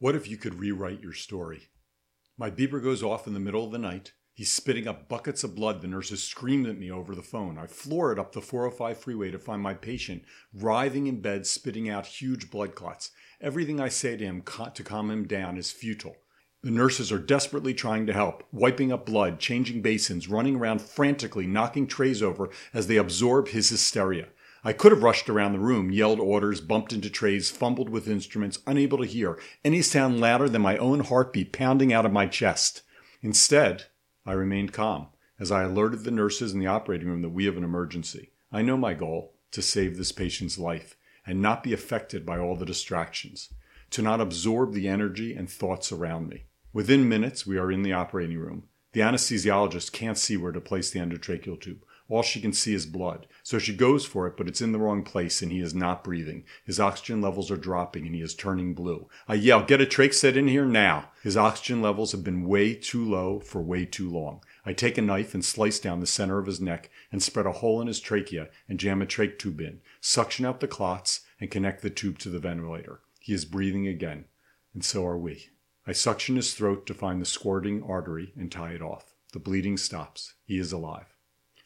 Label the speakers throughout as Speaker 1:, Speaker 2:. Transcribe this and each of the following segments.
Speaker 1: What if you could rewrite your story? My beeper goes off in the middle of the night. He's spitting up buckets of blood. The nurses screamed at me over the phone. I floor it up the 405 freeway to find my patient writhing in bed, spitting out huge blood clots. Everything I say to him to calm him down is futile. The nurses are desperately trying to help, wiping up blood, changing basins, running around frantically, knocking trays over as they absorb his hysteria. I could have rushed around the room, yelled orders, bumped into trays, fumbled with instruments, unable to hear any sound louder than my own heartbeat pounding out of my chest. Instead, I remained calm as I alerted the nurses in the operating room that we have an emergency. I know my goal to save this patient's life and not be affected by all the distractions, to not absorb the energy and thoughts around me. Within minutes, we are in the operating room. The anesthesiologist can't see where to place the endotracheal tube. All she can see is blood. So she goes for it, but it's in the wrong place and he is not breathing. His oxygen levels are dropping and he is turning blue. I yell, get a trach set in here now. His oxygen levels have been way too low for way too long. I take a knife and slice down the center of his neck and spread a hole in his trachea and jam a trach tube in, suction out the clots and connect the tube to the ventilator. He is breathing again, and so are we. I suction his throat to find the squirting artery and tie it off. The bleeding stops. He is alive.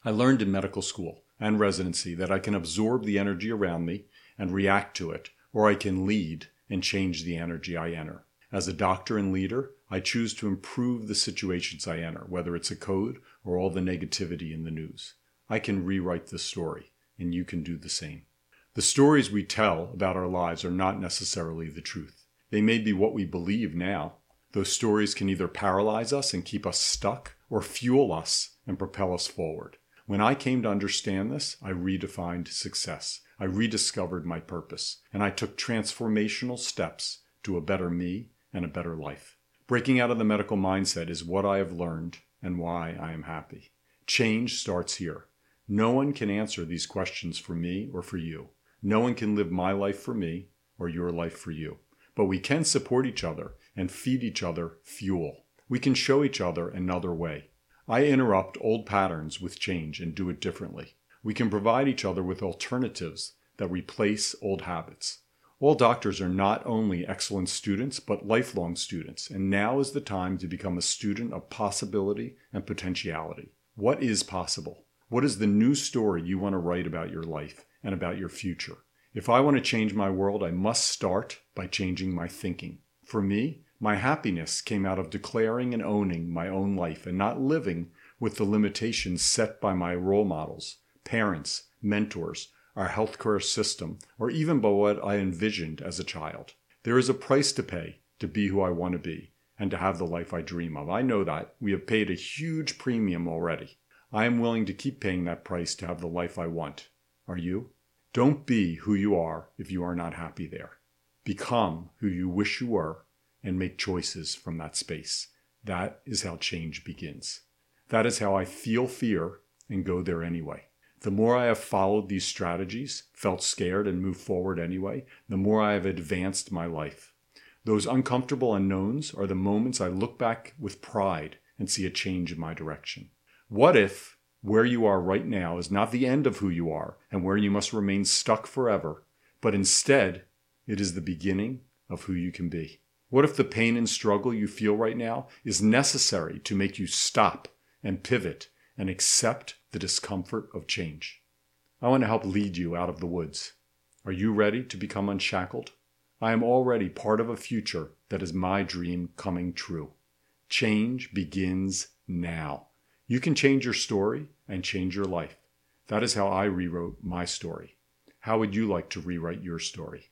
Speaker 1: I learned in medical school and residency that I can absorb the energy around me and react to it, or I can lead and change the energy I enter. As a doctor and leader, I choose to improve the situations I enter, whether it's a code or all the negativity in the news. I can rewrite the story, and you can do the same. The stories we tell about our lives are not necessarily the truth. They may be what we believe now. Those stories can either paralyze us and keep us stuck or fuel us and propel us forward. When I came to understand this, I redefined success. I rediscovered my purpose, and I took transformational steps to a better me and a better life. Breaking out of the medical mindset is what I have learned and why I am happy. Change starts here. No one can answer these questions for me or for you. No one can live my life for me or your life for you. But we can support each other and feed each other fuel. We can show each other another way. I interrupt old patterns with change and do it differently. We can provide each other with alternatives that replace old habits. All doctors are not only excellent students, but lifelong students, and now is the time to become a student of possibility and potentiality. What is possible? What is the new story you want to write about your life and about your future? If I want to change my world, I must start by changing my thinking. For me, my happiness came out of declaring and owning my own life and not living with the limitations set by my role models, parents, mentors, our healthcare system, or even by what I envisioned as a child. There is a price to pay to be who I want to be and to have the life I dream of. I know that. We have paid a huge premium already. I am willing to keep paying that price to have the life I want. Are you? Don't be who you are if you are not happy there. Become who you wish you were and make choices from that space. That is how change begins. That is how I feel fear and go there anyway. The more I have followed these strategies, felt scared, and moved forward anyway, the more I have advanced my life. Those uncomfortable unknowns are the moments I look back with pride and see a change in my direction. What if where you are right now is not the end of who you are and where you must remain stuck forever, but instead it is the beginning of who you can be? What if the pain and struggle you feel right now is necessary to make you stop and pivot and accept the discomfort of change? I want to help lead you out of the woods. Are you ready to become unshackled? I am already part of a future that is my dream coming true. Change begins now. You can change your story and change your life. That is how I rewrote my story. How would you like to rewrite your story?